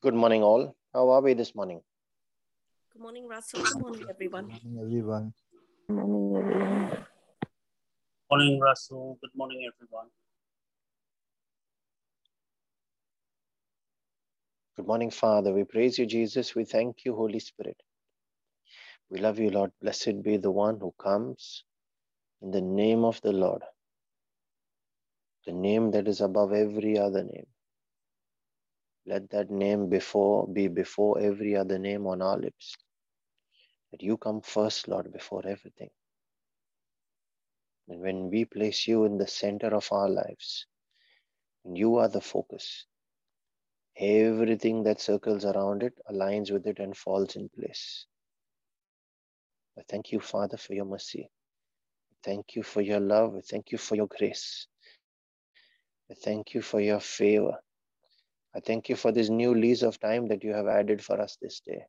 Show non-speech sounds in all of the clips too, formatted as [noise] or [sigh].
Good morning, all. How are we this morning? Good morning, Russell. Good morning, everyone. morning, everyone. Morning, everyone. Morning, Russell. Good morning, everyone. Good morning, Father. We praise you, Jesus. We thank you, Holy Spirit. We love you, Lord. Blessed be the one who comes in the name of the Lord, the name that is above every other name. Let that name before be before every other name on our lips. That you come first, Lord, before everything. And when we place you in the center of our lives, and you are the focus, everything that circles around it aligns with it and falls in place. I thank you, Father, for your mercy. Thank you for your love. Thank you for your grace. I thank you for your favor. I thank you for this new lease of time that you have added for us this day.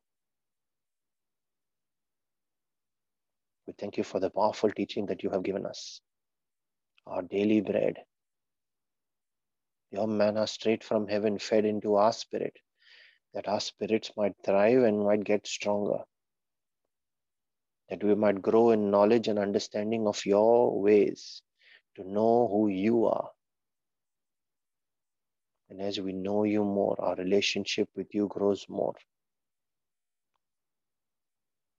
We thank you for the powerful teaching that you have given us, our daily bread. Your manna straight from heaven fed into our spirit, that our spirits might thrive and might get stronger, that we might grow in knowledge and understanding of your ways, to know who you are. And as we know you more, our relationship with you grows more.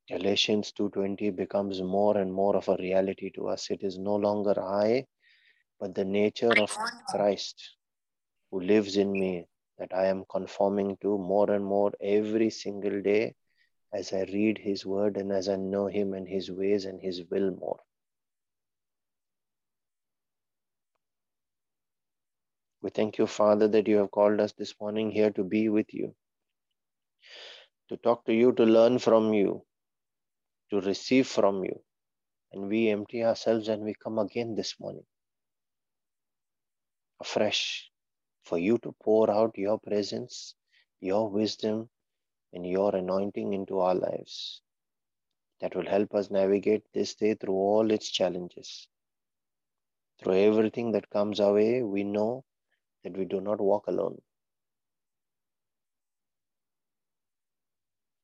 Galatians 2:20 becomes more and more of a reality to us. It is no longer I, but the nature of Christ who lives in me that I am conforming to more and more every single day as I read his word and as I know him and his ways and his will more. We thank you, Father, that you have called us this morning here to be with you, to talk to you, to learn from you, to receive from you. And we empty ourselves and we come again this morning afresh for you to pour out your presence, your wisdom, and your anointing into our lives that will help us navigate this day through all its challenges. Through everything that comes our way, we know that we do not walk alone.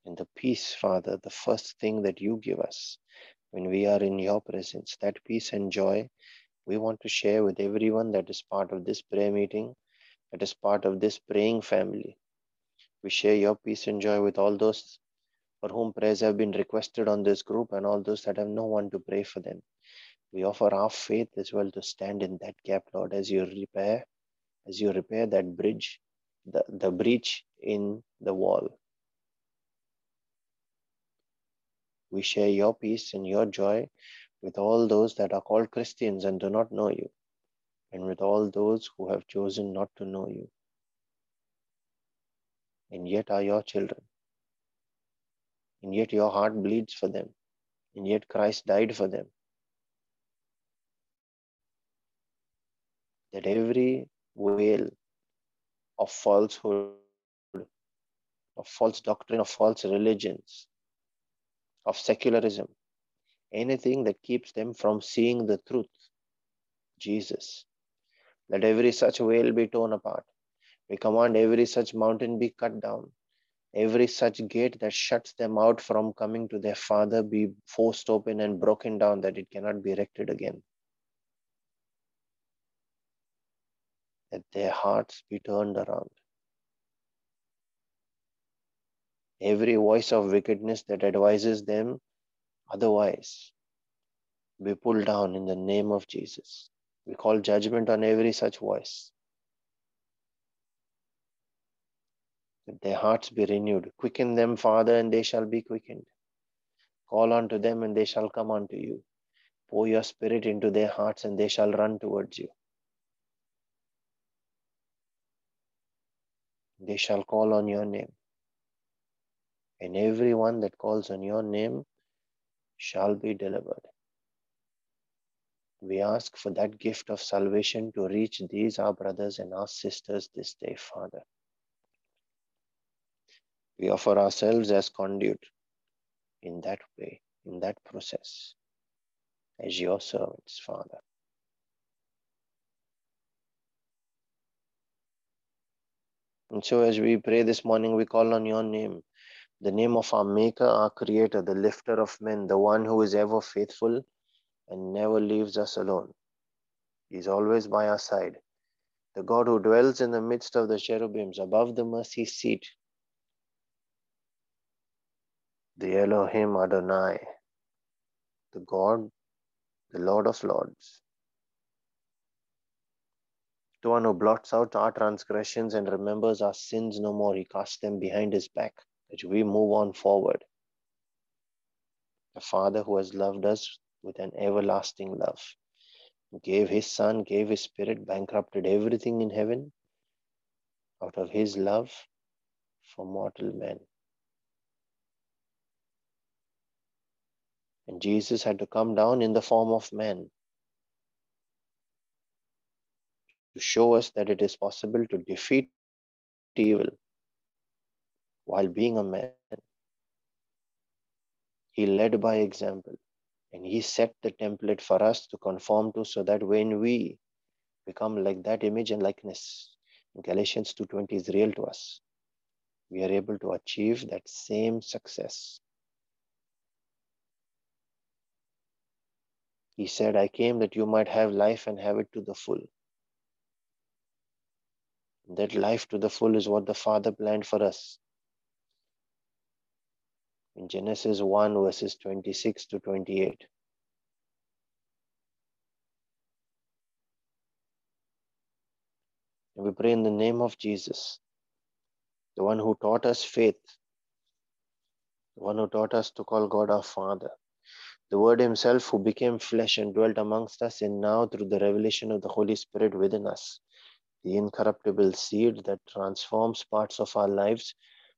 And the peace, Father, the first thing that you give us when we are in your presence, that peace and joy we want to share with everyone that is part of this prayer meeting, that is part of this praying family. We share your peace and joy with all those for whom prayers have been requested on this group and all those that have no one to pray for them. We offer our faith as well to stand in that gap, Lord, as you repair, as you repair that bridge, the, the breach in the wall. We share your peace and your joy with all those that are called Christians and do not know you, and with all those who have chosen not to know you, and yet are your children. And yet your heart bleeds for them, and yet Christ died for them. That every veil of falsehood, of false doctrine, of false religions, of secularism, anything that keeps them from seeing the truth, Jesus. Let every such veil be torn apart. We command every such mountain be cut down. Every such gate that shuts them out from coming to their Father be forced open and broken down that it cannot be erected again. That their hearts be turned around. Every voice of wickedness that advises them otherwise be pulled down in the name of Jesus. We call judgment on every such voice. That their hearts be renewed. Quicken them, Father, and they shall be quickened. Call unto them, and they shall come unto you. Pour your spirit into their hearts, and they shall run towards you. They shall call on your name. And everyone that calls on your name shall be delivered. We ask for that gift of salvation to reach these, our brothers and our sisters, this day, Father. We offer ourselves as conduit in that way, in that process, as your servants, Father. And so, as we pray this morning, we call on your name, the name of our Maker, our Creator, the lifter of men, the one who is ever faithful and never leaves us alone. He's always by our side. The God who dwells in the midst of the cherubims above the mercy seat. The Elohim Adonai, the God, the Lord of Lords. The one who blots out our transgressions and remembers our sins no more. He casts them behind his back that we move on forward. The Father who has loved us with an everlasting love, gave his Son, gave his Spirit, bankrupted everything in heaven out of his love for mortal men. And Jesus had to come down in the form of man to show us that it is possible to defeat evil while being a man. He led by example and he set the template for us to conform to so that when we become like that image and likeness, Galatians 2.20 is real to us. We are able to achieve that same success. He said, I came that you might have life and have it to the full. That life to the full is what the Father planned for us. In Genesis 1, verses 26 to 28. And we pray in the name of Jesus, the one who taught us faith, the one who taught us to call God our Father, the Word Himself who became flesh and dwelt amongst us, and now through the revelation of the Holy Spirit within us the incorruptible seed that transforms parts of our lives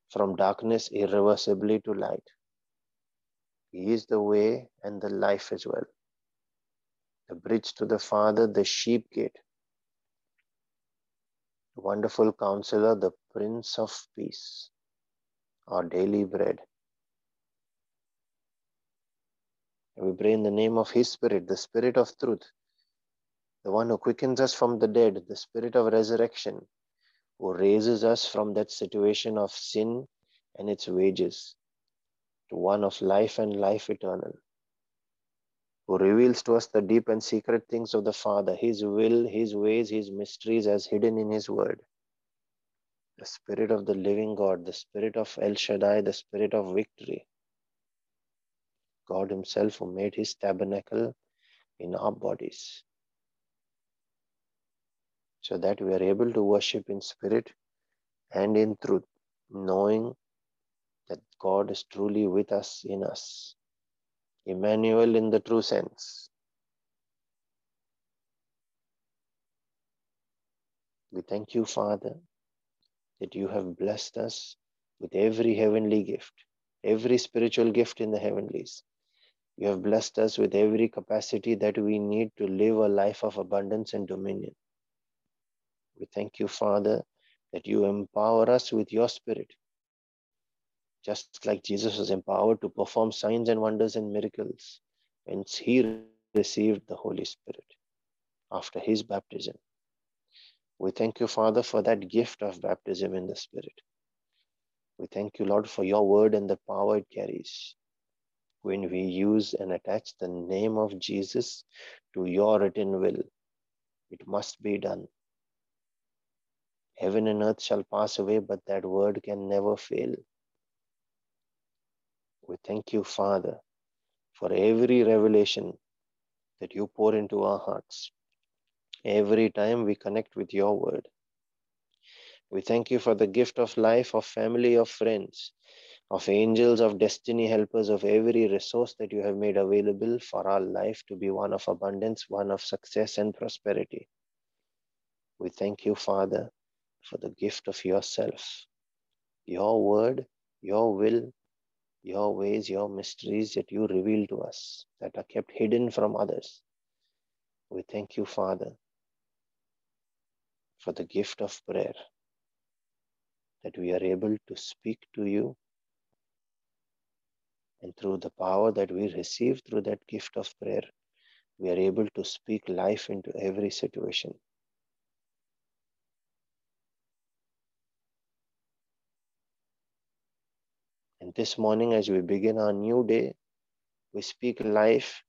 from darkness irreversibly to light. He is the way and the life as well. The bridge to the Father, the sheep gate. The Wonderful counselor, the Prince of Peace, our daily bread. And we pray in the name of His Spirit, the Spirit of truth, the one who quickens us from the dead, the spirit of resurrection, who raises us from that situation of sin and its wages to one of life and life eternal, who reveals to us the deep and secret things of the Father, His will, His ways, His mysteries as hidden in His Word. The Spirit of the living God, the Spirit of El Shaddai, the Spirit of victory. God Himself who made His tabernacle in our bodies so that we are able to worship in spirit and in truth, knowing that God is truly with us in us. Emmanuel in the true sense. We thank you, Father, that you have blessed us with every heavenly gift, every spiritual gift in the heavenlies. You have blessed us with every capacity that we need to live a life of abundance and dominion. We thank you, Father, that you empower us with your Spirit. Just like Jesus was empowered to perform signs and wonders and miracles, whence he received the Holy Spirit after his baptism. We thank you, Father, for that gift of baptism in the Spirit. We thank you, Lord, for your word and the power it carries. When we use and attach the name of Jesus to your written will, it must be done. Heaven and earth shall pass away, but that word can never fail. We thank you, Father, for every revelation that you pour into our hearts. Every time we connect with your word. We thank you for the gift of life, of family, of friends, of angels, of destiny helpers, of every resource that you have made available for our life to be one of abundance, one of success and prosperity. We thank you, Father, for the gift of yourself, your word, your will, your ways, your mysteries that you reveal to us that are kept hidden from others. We thank you, Father, for the gift of prayer, that we are able to speak to you. And through the power that we receive through that gift of prayer, we are able to speak life into every situation. And this morning, as we begin our new day, we speak life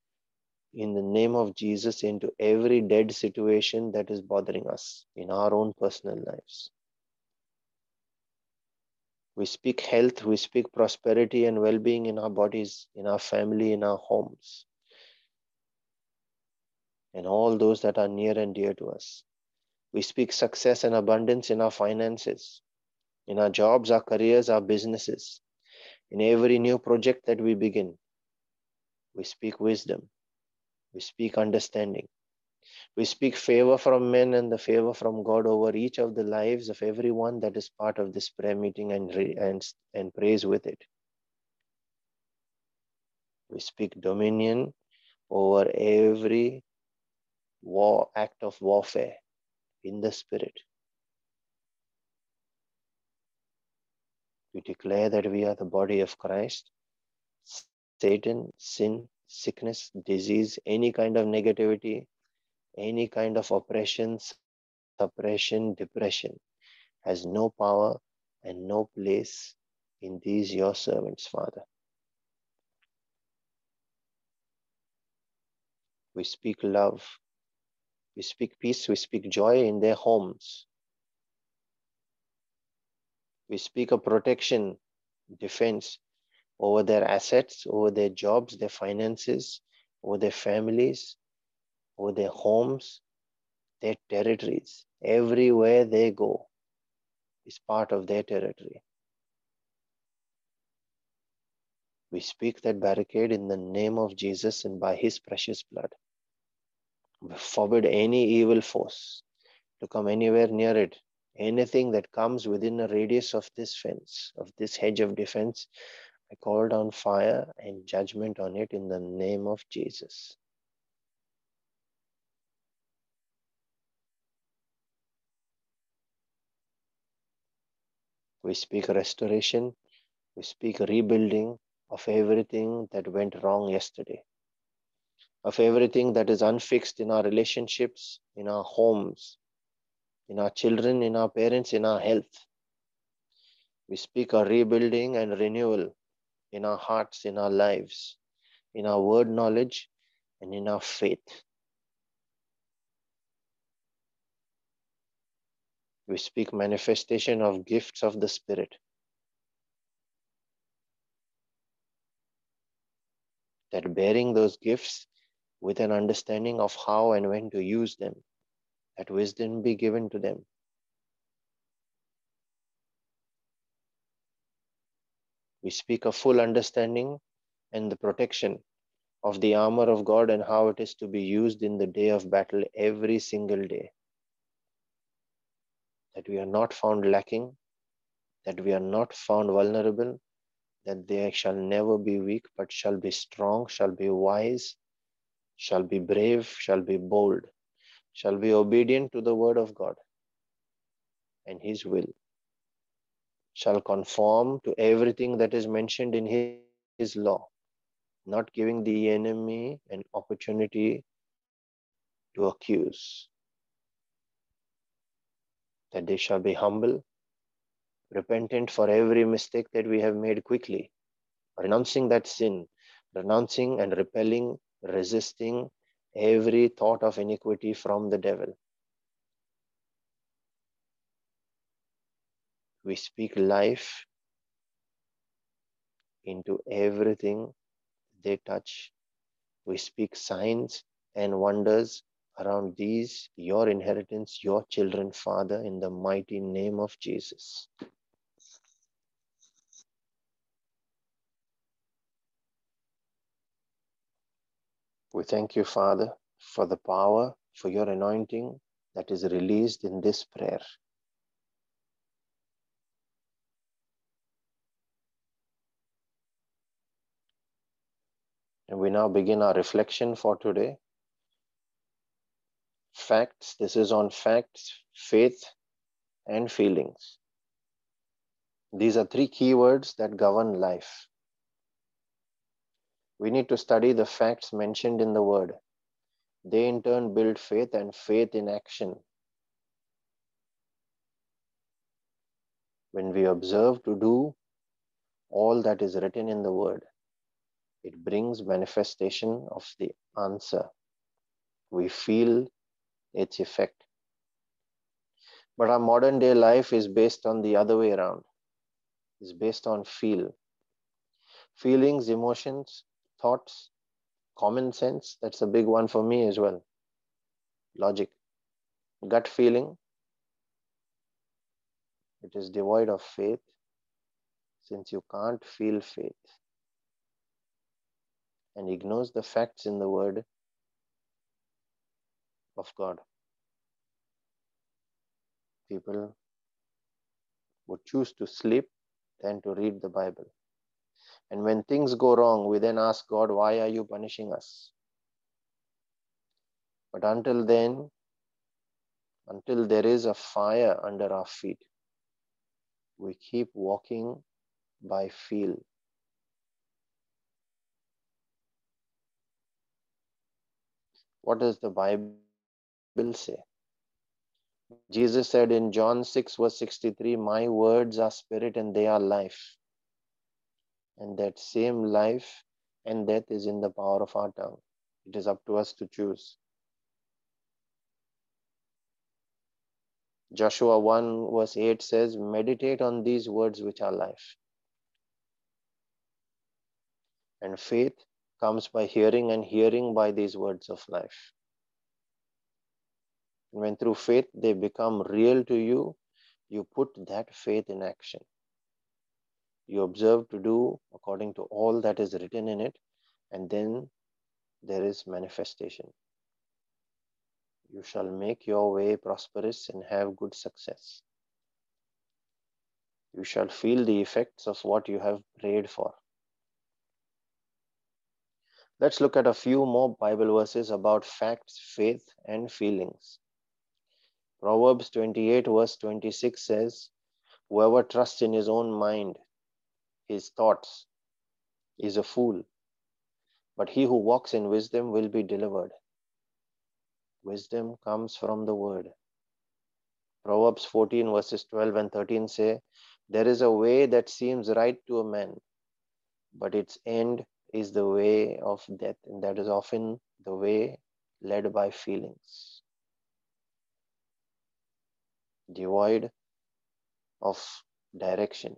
in the name of Jesus into every dead situation that is bothering us in our own personal lives. We speak health, we speak prosperity and well being in our bodies, in our family, in our homes, and all those that are near and dear to us. We speak success and abundance in our finances, in our jobs, our careers, our businesses, in every new project that we begin. We speak wisdom. We speak understanding. We speak favor from men and the favor from God over each of the lives of everyone that is part of this prayer meeting and, and, and praise with it. We speak dominion over every war act of warfare in the spirit. We declare that we are the body of Christ. Satan, sin, sickness, disease, any kind of negativity, any kind of oppression, suppression, depression has no power and no place in these your servants, Father. We speak love. We speak peace. We speak joy in their homes. We speak of protection, defense over their assets, over their jobs, their finances, over their families, over their homes, their territories. Everywhere they go is part of their territory. We speak that barricade in the name of Jesus and by his precious blood. We forbid any evil force to come anywhere near it. Anything that comes within a radius of this fence, of this hedge of defense, I call down fire and judgment on it in the name of Jesus. We speak restoration. We speak rebuilding of everything that went wrong yesterday, of everything that is unfixed in our relationships, in our homes, in our children, in our parents, in our health. We speak a rebuilding and renewal in our hearts, in our lives, in our word knowledge, and in our faith. We speak manifestation of gifts of the Spirit. That bearing those gifts with an understanding of how and when to use them, that wisdom be given to them. We speak of full understanding and the protection of the armor of God and how it is to be used in the day of battle every single day that we are not found lacking, that we are not found vulnerable, that they shall never be weak, but shall be strong, shall be wise, shall be brave, shall be bold, shall be obedient to the word of God and his will, shall conform to everything that is mentioned in his, his law, not giving the enemy an opportunity to accuse that they shall be humble, repentant for every mistake that we have made quickly, renouncing that sin, renouncing and repelling, resisting every thought of iniquity from the devil. We speak life into everything they touch. We speak signs and wonders around these, your inheritance, your children, Father, in the mighty name of Jesus. We thank you, Father, for the power, for your anointing that is released in this prayer. And we now begin our reflection for today facts. This is on facts, faith, and feelings. These are three keywords that govern life. We need to study the facts mentioned in the word. They in turn build faith and faith in action. When we observe to do all that is written in the word, it brings manifestation of the answer. We feel its effect. But our modern day life is based on the other way around, it's based on feel. Feelings, emotions, thoughts, common sense, that's a big one for me as well. Logic. Gut feeling, it is devoid of faith since you can't feel faith and ignores the facts in the word of God. People would choose to sleep than to read the Bible. And when things go wrong, we then ask God, Why are you punishing us? But until then, until there is a fire under our feet, we keep walking by feel. What does the Bible say? Jesus said in John 6, verse 63, My words are spirit and they are life. And that same life and death is in the power of our tongue. It is up to us to choose. Joshua 1 verse 8 says, Meditate on these words which are life. And faith comes by hearing, and hearing by these words of life. When through faith they become real to you, you put that faith in action. You observe to do according to all that is written in it, and then there is manifestation. You shall make your way prosperous and have good success. You shall feel the effects of what you have prayed for. Let's look at a few more Bible verses about facts, faith, and feelings. Proverbs 28, verse 26 says, Whoever trusts in his own mind, his thoughts, is a fool, but he who walks in wisdom will be delivered. Wisdom comes from the word. Proverbs 14, verses 12 and 13 say, There is a way that seems right to a man, but its end is the way of death, and that is often the way led by feelings. Devoid of direction,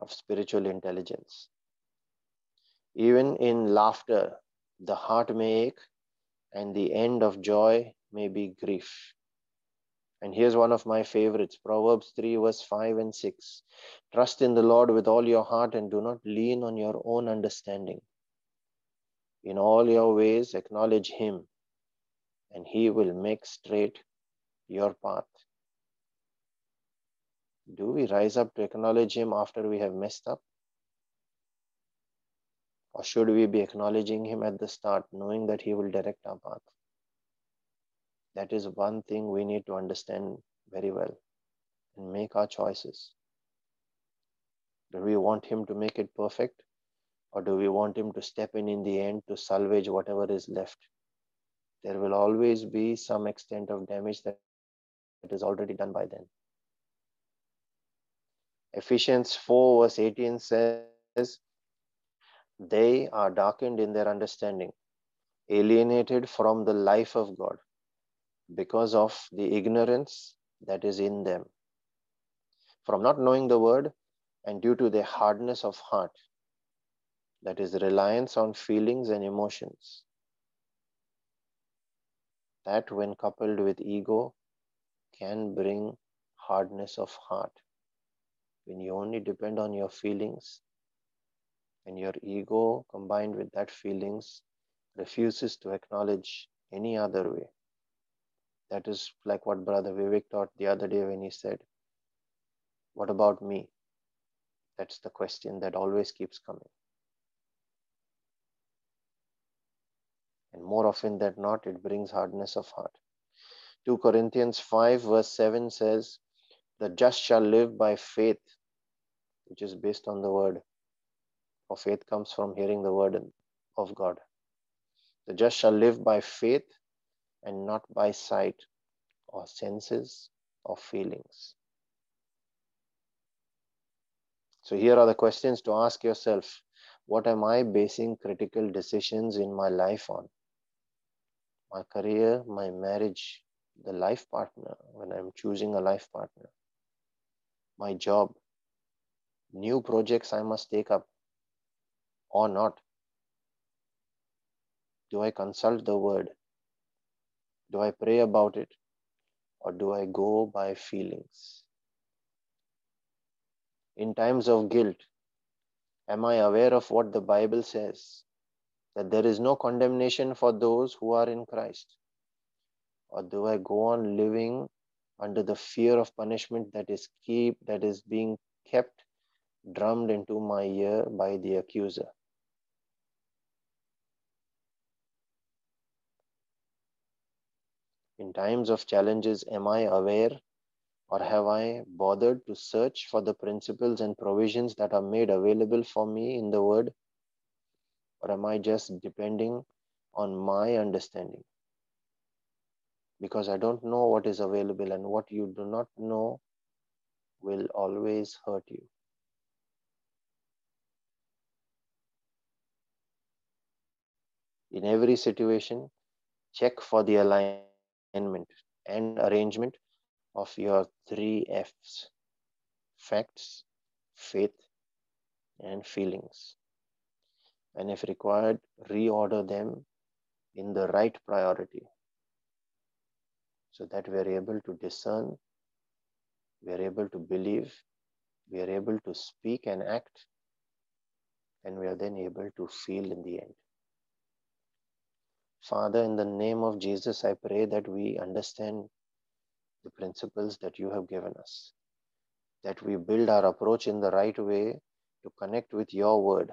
of spiritual intelligence. Even in laughter, the heart may ache and the end of joy may be grief. And here's one of my favorites Proverbs 3, verse 5 and 6. Trust in the Lord with all your heart and do not lean on your own understanding. In all your ways, acknowledge Him, and He will make straight your path. Do we rise up to acknowledge Him after we have messed up? Or should we be acknowledging Him at the start, knowing that He will direct our path? That is one thing we need to understand very well and make our choices. Do we want Him to make it perfect? Or do we want Him to step in in the end to salvage whatever is left? There will always be some extent of damage that is already done by then. Ephesians 4, verse 18 says, They are darkened in their understanding, alienated from the life of God because of the ignorance that is in them. From not knowing the word and due to their hardness of heart, that is reliance on feelings and emotions. That, when coupled with ego, can bring hardness of heart. When you only depend on your feelings and your ego combined with that feelings refuses to acknowledge any other way that is like what Brother Vivek taught the other day when he said, What about me? That's the question that always keeps coming. And more often than not, it brings hardness of heart. 2 Corinthians 5, verse 7 says, The just shall live by faith, which is based on the word. For faith comes from hearing the word of God. The just shall live by faith and not by sight or senses or feelings. So here are the questions to ask yourself. What am I basing critical decisions in my life on? My career, my marriage, the life partner, when I'm choosing a life partner, my job, new projects I must take up or not. Do I consult the word? Do I pray about it? Or do I go by feelings? In times of guilt, am I aware of what the Bible says? That there is no condemnation for those who are in Christ? Or do I go on living under the fear of punishment that is keep that is being kept drummed into my ear by the accuser? In times of challenges, am I aware or have I bothered to search for the principles and provisions that are made available for me in the Word? Or am I just depending on my understanding? Because I don't know what is available, and what you do not know will always hurt you. In every situation, check for the alignment and arrangement of your three F's facts, faith, and feelings. And if required, reorder them in the right priority so that we are able to discern, we are able to believe, we are able to speak and act, and we are then able to feel in the end. Father, in the name of Jesus, I pray that we understand the principles that you have given us, that we build our approach in the right way to connect with your word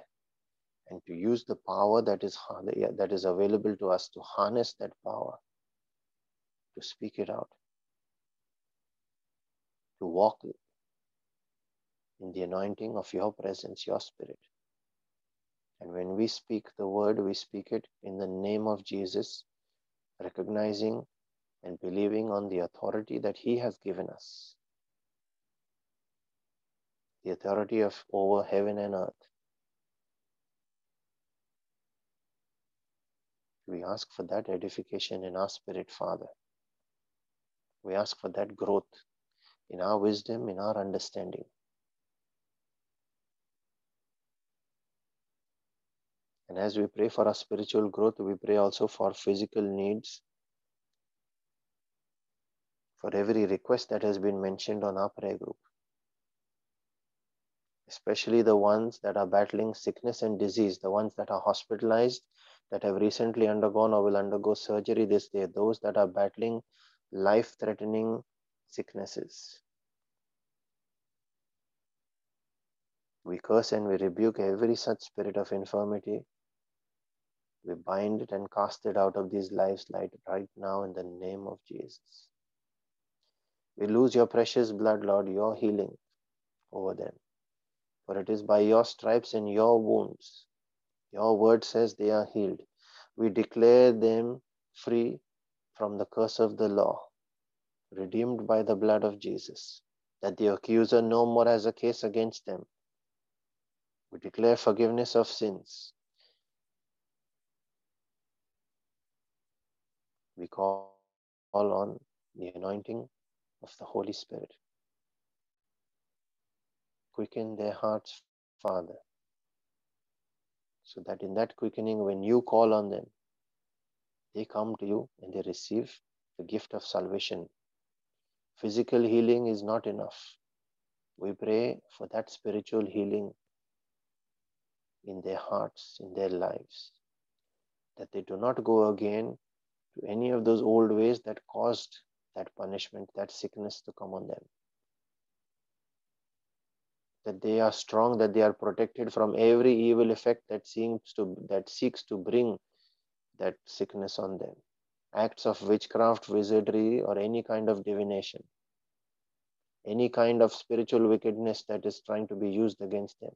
and to use the power that is, that is available to us to harness that power, to speak it out, to walk in the anointing of your presence, your spirit. And when we speak the word, we speak it in the name of Jesus, recognizing and believing on the authority that He has given us the authority of over heaven and earth. We ask for that edification in our spirit, Father. We ask for that growth in our wisdom, in our understanding. And as we pray for our spiritual growth, we pray also for physical needs, for every request that has been mentioned on our prayer group, especially the ones that are battling sickness and disease, the ones that are hospitalized, that have recently undergone or will undergo surgery this day, those that are battling life threatening sicknesses. We curse and we rebuke every such spirit of infirmity we bind it and cast it out of these lives light right now in the name of Jesus. We lose your precious blood, Lord, your healing over them. For it is by your stripes and your wounds, your word says they are healed. We declare them free from the curse of the law, redeemed by the blood of Jesus, that the accuser no more has a case against them. We declare forgiveness of sins, we call on the anointing of the Holy Spirit. Quicken their hearts, Father, so that in that quickening, when you call on them, they come to you and they receive the gift of salvation. Physical healing is not enough. We pray for that spiritual healing in their hearts, in their lives, that they do not go again to any of those old ways that caused that punishment, that sickness to come on them. That they are strong, that they are protected from every evil effect that seems to that seeks to bring that sickness on them. Acts of witchcraft, wizardry, or any kind of divination. Any kind of spiritual wickedness that is trying to be used against them.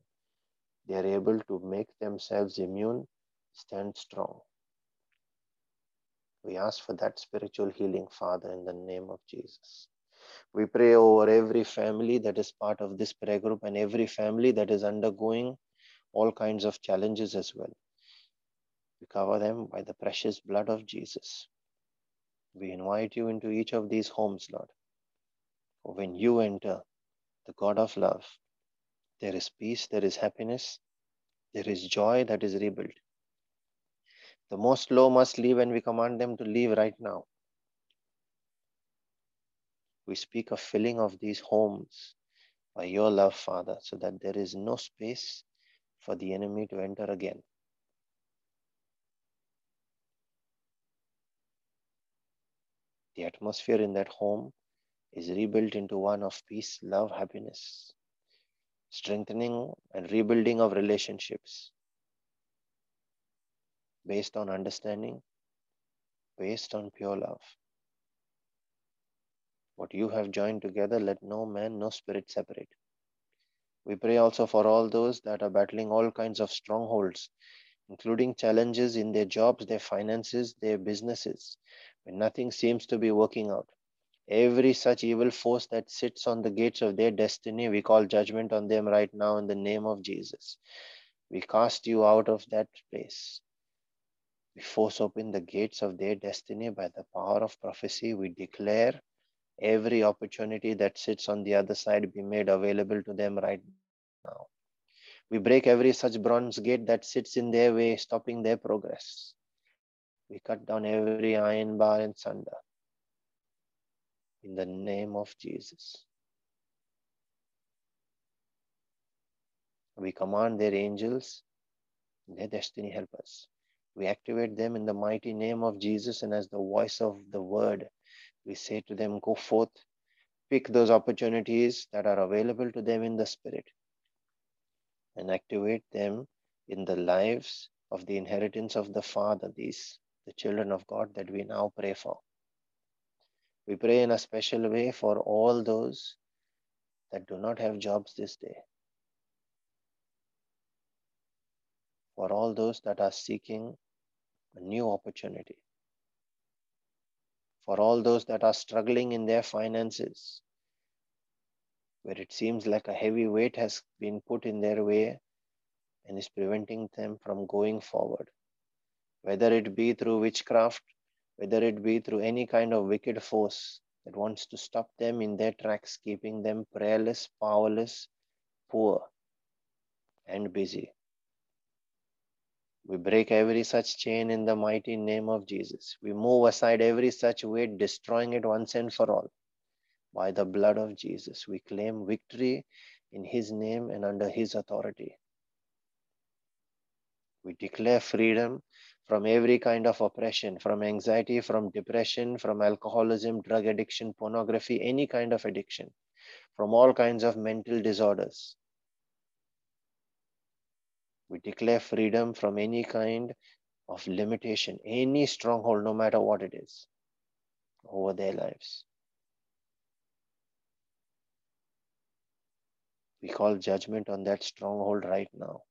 They are able to make themselves immune, stand strong. We ask for that spiritual healing, Father, in the name of Jesus. We pray over every family that is part of this prayer group and every family that is undergoing all kinds of challenges as well. We cover them by the precious blood of Jesus. We invite you into each of these homes, Lord. For when you enter, the God of love, there is peace, there is happiness, there is joy that is rebuilt. The most low must leave, and we command them to leave right now. We speak of filling of these homes by your love, Father, so that there is no space for the enemy to enter again. The atmosphere in that home is rebuilt into one of peace, love, happiness, strengthening and rebuilding of relationships based on understanding, based on pure love. What you have joined together, let no man, no spirit separate. We pray also for all those that are battling all kinds of strongholds, including challenges in their jobs, their finances, their businesses, when nothing seems to be working out. Every such evil force that sits on the gates of their destiny, we call judgment on them right now in the name of Jesus. We cast you out of that place. We force open the gates of their destiny by the power of prophecy. We declare every opportunity that sits on the other side be made available to them right now. We break every such bronze gate that sits in their way, stopping their progress. We cut down every iron bar and sunder. In the name of Jesus. We command their angels, their destiny helpers. We activate them in the mighty name of Jesus and as the voice of the word we say to them, go forth, pick those opportunities that are available to them in the spirit, and activate them in the lives of the inheritance of the Father, these, the children of God that we now pray for. We pray in a special way for all those that do not have jobs this day. For all those that are seeking a new opportunity for all those that are struggling in their finances, where it seems like a heavy weight has been put in their way and is preventing them from going forward, whether it be through witchcraft, whether it be through any kind of wicked force that wants to stop them in their tracks, keeping them prayerless, powerless, poor, and busy. We break every such chain in the mighty name of Jesus. We move aside every such weight, destroying it once and for all. By the blood of Jesus, we claim victory in His name and under His authority. We declare freedom from every kind of oppression, from anxiety, from depression, from alcoholism, drug addiction, pornography, any kind of addiction, from all kinds of mental disorders. We declare freedom from any kind of limitation, any stronghold, no matter what it is, over their lives. We call judgment on that stronghold right now.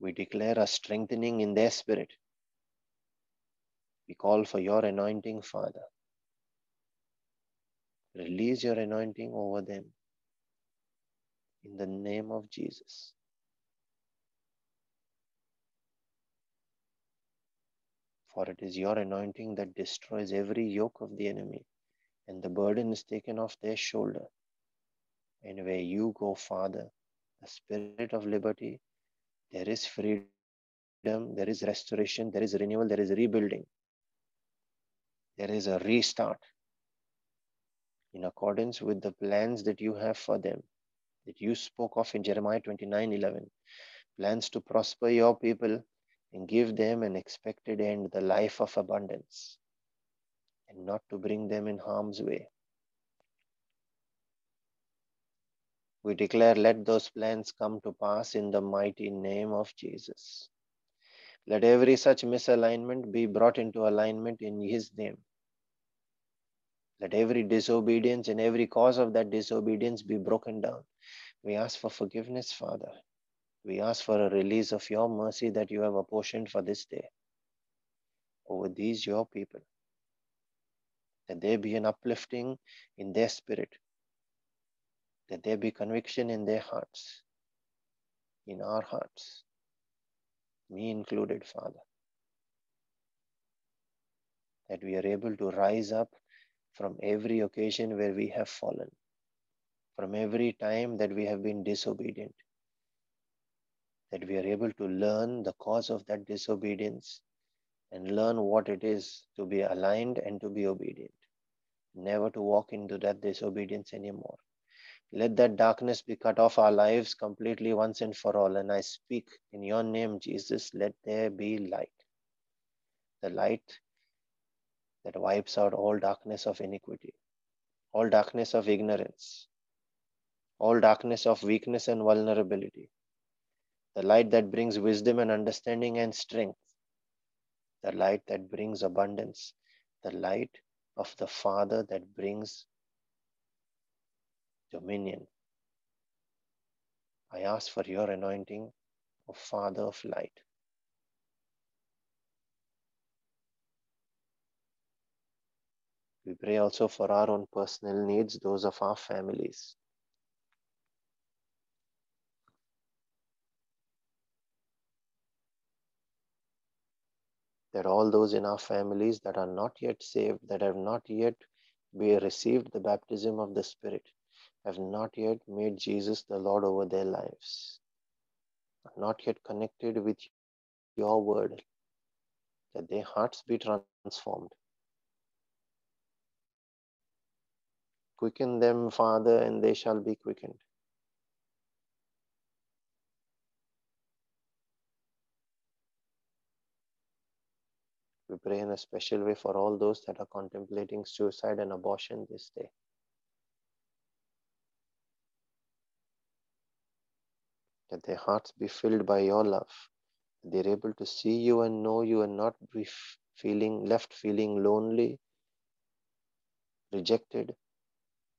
We declare a strengthening in their spirit. We call for your anointing, Father. Release your anointing over them in the name of Jesus. For it is your anointing that destroys every yoke of the enemy, and the burden is taken off their shoulder. And where you go, Father, the spirit of liberty, there is freedom, there is restoration, there is renewal, there is rebuilding, there is a restart in accordance with the plans that you have for them that you spoke of in Jeremiah 29 11. Plans to prosper your people and give them an expected end, the life of abundance, and not to bring them in harm's way. We declare, let those plans come to pass in the mighty name of Jesus. Let every such misalignment be brought into alignment in His name. Let every disobedience and every cause of that disobedience be broken down. We ask for forgiveness, Father. We ask for a release of your mercy that you have apportioned for this day over these your people. that there be an uplifting in their spirit, that there be conviction in their hearts, in our hearts, me included, Father, that we are able to rise up from every occasion where we have fallen, from every time that we have been disobedient, that we are able to learn the cause of that disobedience and learn what it is to be aligned and to be obedient, never to walk into that disobedience anymore. Let that darkness be cut off our lives completely once and for all. And I speak in your name, Jesus, let there be light. The light that wipes out all darkness of iniquity, all darkness of ignorance, all darkness of weakness and vulnerability. The light that brings wisdom and understanding and strength. The light that brings abundance. The light of the Father that brings dominion. I ask for your anointing, O Father of light. We pray also for our own personal needs, those of our families. That all those in our families that are not yet saved, that have not yet received the baptism of the Spirit, have not yet made Jesus the Lord over their lives, are not yet connected with your word, that their hearts be transformed. Quicken them, Father, and they shall be quickened. We pray in a special way for all those that are contemplating suicide and abortion this day. That their hearts be filled by your love. They're able to see you and know you and not be feeling left feeling lonely, rejected,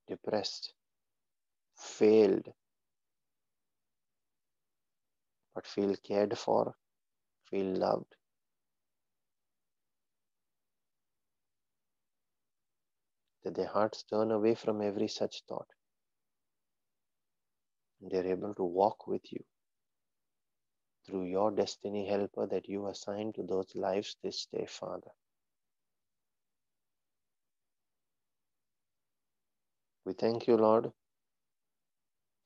depressed, failed, but feel cared for, feel loved. That their hearts turn away from every such thought. And they're able to walk with you through your destiny helper that you assign to those lives this day, Father. We thank you, Lord,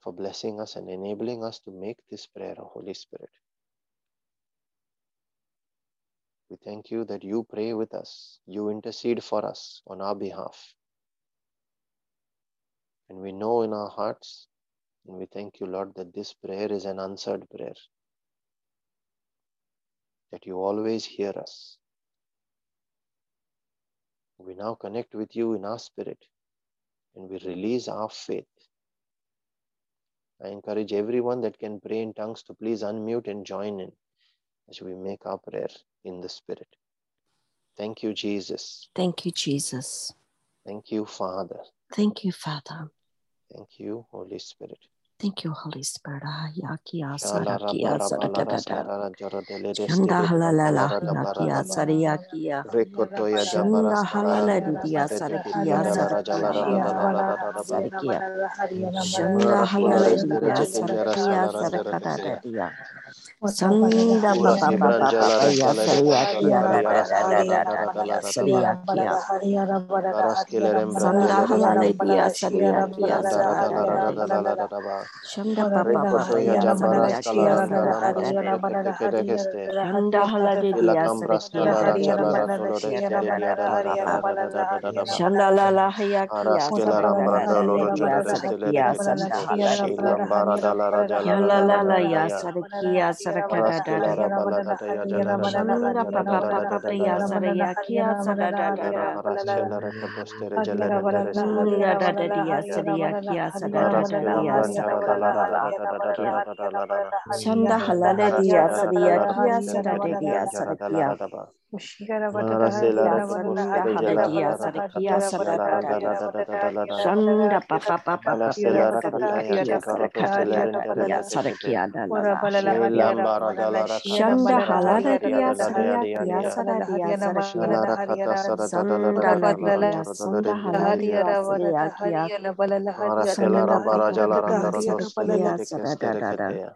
for blessing us and enabling us to make this prayer, Holy Spirit. We thank you that you pray with us, you intercede for us on our behalf. And we know in our hearts, and we thank you, Lord, that this prayer is an answered prayer, that you always hear us. We now connect with you in our spirit and we release our faith. I encourage everyone that can pray in tongues to please unmute and join in as we make our prayer in the Spirit. Thank you, Jesus. Thank you, Jesus. Thank you, Father. Thank you, Father. Thank you, Holy Spirit. Thank you, Holy Spirit. Shandala ya sarakada da Shanda halada diasaria diasada diasada shanda sunda haladia diakia. Sunda haladia diasada diasada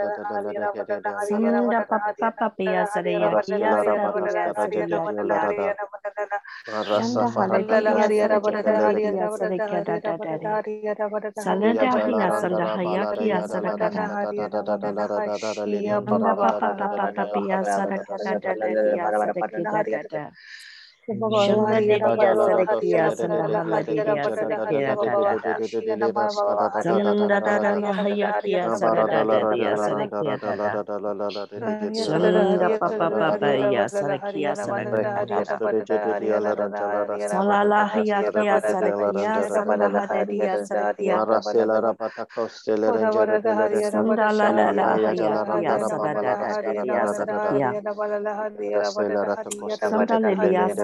Sunda papa papaya sadaya kia sadaya sadaya Rasa fadala haria rabada haria sadaya dada dada Salada haria sada haya kia sada dada haria Shia papa papa papaya sada dada dada kia sada dada dada Hallelujah.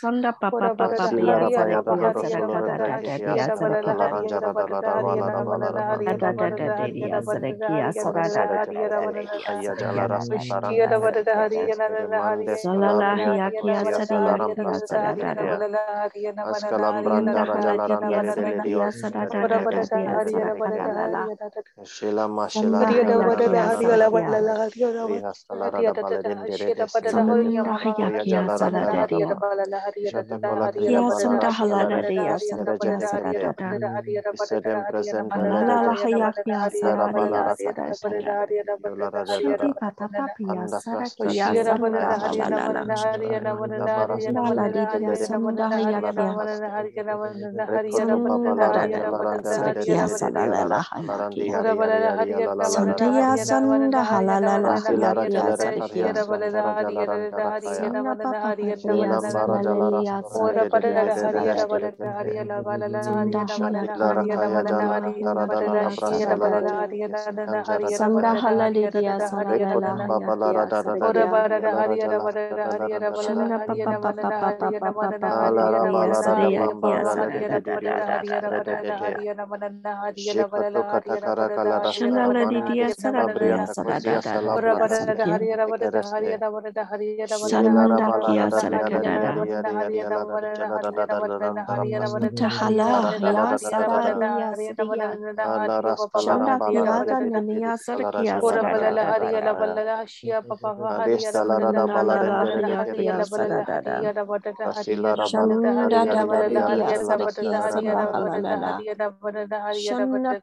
Sonda Sedang present Rahayakia Saraya Tahala, Chanda Pirata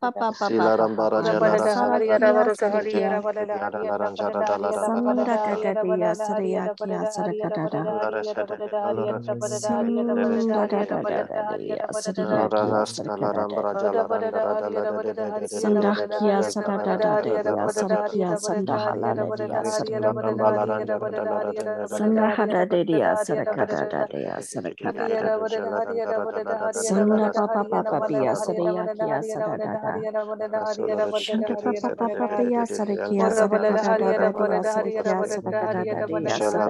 Papa Papa la raja la Kia la rada la da da la da da ya ya sara kia sara ka da Araske da la da. rabala da da ya jada da da da da Shanda pa jada da pa la pa da pa da pa da da ya da sara ya kia sara da da Ila da. ramaraske la rekadoste rejele rende reskele Shanda da da dia sara ya kia sara da da Araske dia lambranta sara ra da ka la la ra da la. da da da da da da da da la la la Shanda halala dia Araske la sara rada ya la kia raske sara rente de reke dia ya jara sara da la kia. da da ba Marase la Kia rekadoste sanda hala rejela dia la sara kia rakatoske sara la da da randa la da. da da da da la da la Shanda pa pa pa pa pa Ala pia stela sara ya rakataya kia sara jakaroto ka da da da stelerente dia sara reketekete. kia da la la. Shela Sandakia Sadadadadia Sadakia Sandahaladia Sandahadadia Sadakadadia Sadakada Sanda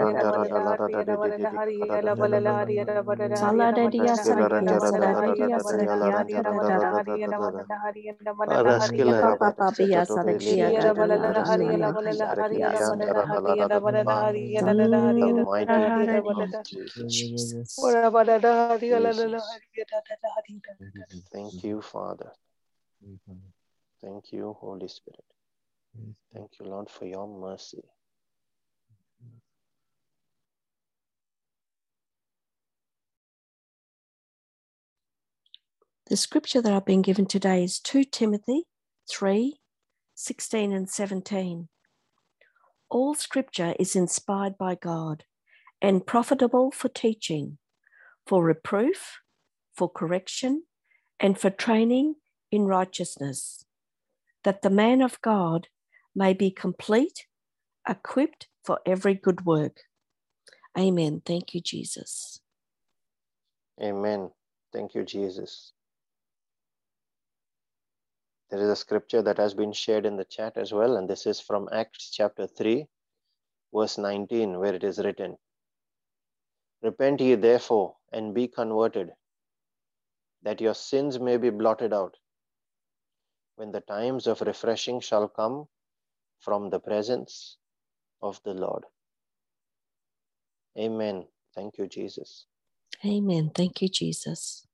Papa Papa Pia Sadakia Sadadada Shanta Papa Papa Pia Sadakia Sadakadadia Sadakia Sadakadadia Sadakada Saladadia Thank you, Father. Thank you, Holy Spirit. Thank you, Lord, for your mercy. The scripture that I've been given today is 2 Timothy 3 16 and 17. All scripture is inspired by God and profitable for teaching, for reproof, for correction, and for training in righteousness, that the man of God may be complete, equipped for every good work. Amen. Thank you, Jesus. Amen. Thank you, Jesus. There is a scripture that has been shared in the chat as well, and this is from Acts chapter 3, verse 19, where it is written Repent ye therefore and be converted, that your sins may be blotted out, when the times of refreshing shall come from the presence of the Lord. Amen. Thank you, Jesus. Amen. Thank you, Jesus.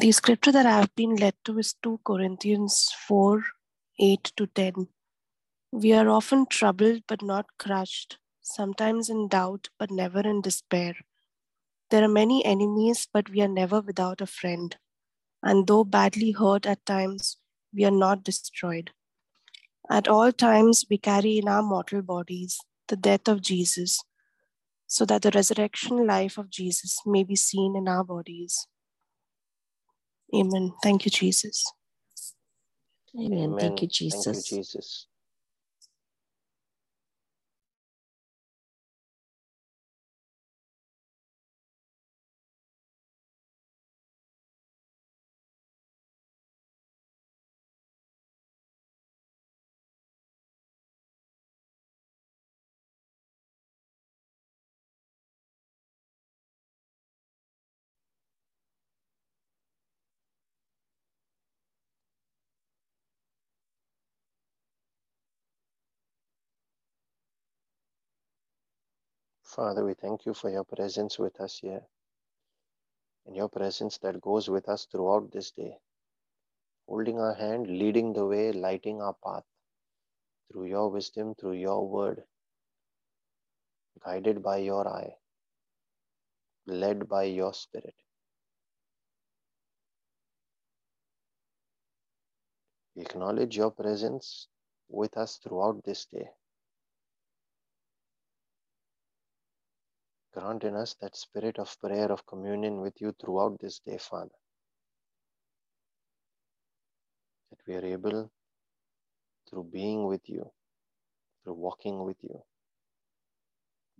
The scripture that I've been led to is 2 Corinthians 4 8 to 10. We are often troubled but not crushed, sometimes in doubt but never in despair. There are many enemies, but we are never without a friend. And though badly hurt at times, we are not destroyed. At all times, we carry in our mortal bodies the death of Jesus, so that the resurrection life of Jesus may be seen in our bodies. Amen. Thank you, Jesus. Amen. Thank you, Thank you, Jesus. Father, we thank you for your presence with us here and your presence that goes with us throughout this day, holding our hand, leading the way, lighting our path through your wisdom, through your word, guided by your eye, led by your spirit. We acknowledge your presence with us throughout this day. Grant in us that spirit of prayer, of communion with you throughout this day, Father. That we are able, through being with you, through walking with you,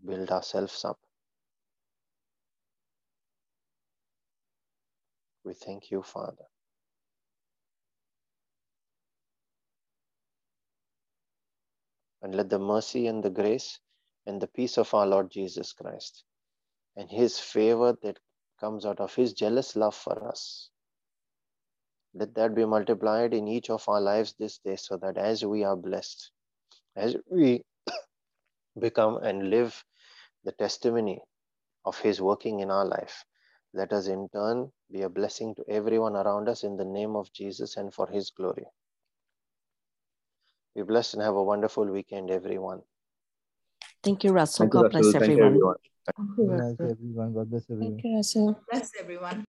build ourselves up. We thank you, Father. And let the mercy and the grace and the peace of our Lord Jesus Christ and his favor that comes out of his jealous love for us. Let that be multiplied in each of our lives this day so that as we are blessed, as we [coughs] become and live the testimony of his working in our life, let us in turn be a blessing to everyone around us in the name of Jesus and for his glory. Be blessed and have a wonderful weekend, everyone. Thank you, Russell. Thank you, God bless Russell. Thank you, everyone. everyone. Thank you, Good night, Russell. everyone. God bless everyone. Thank you, Russell. Bless everyone.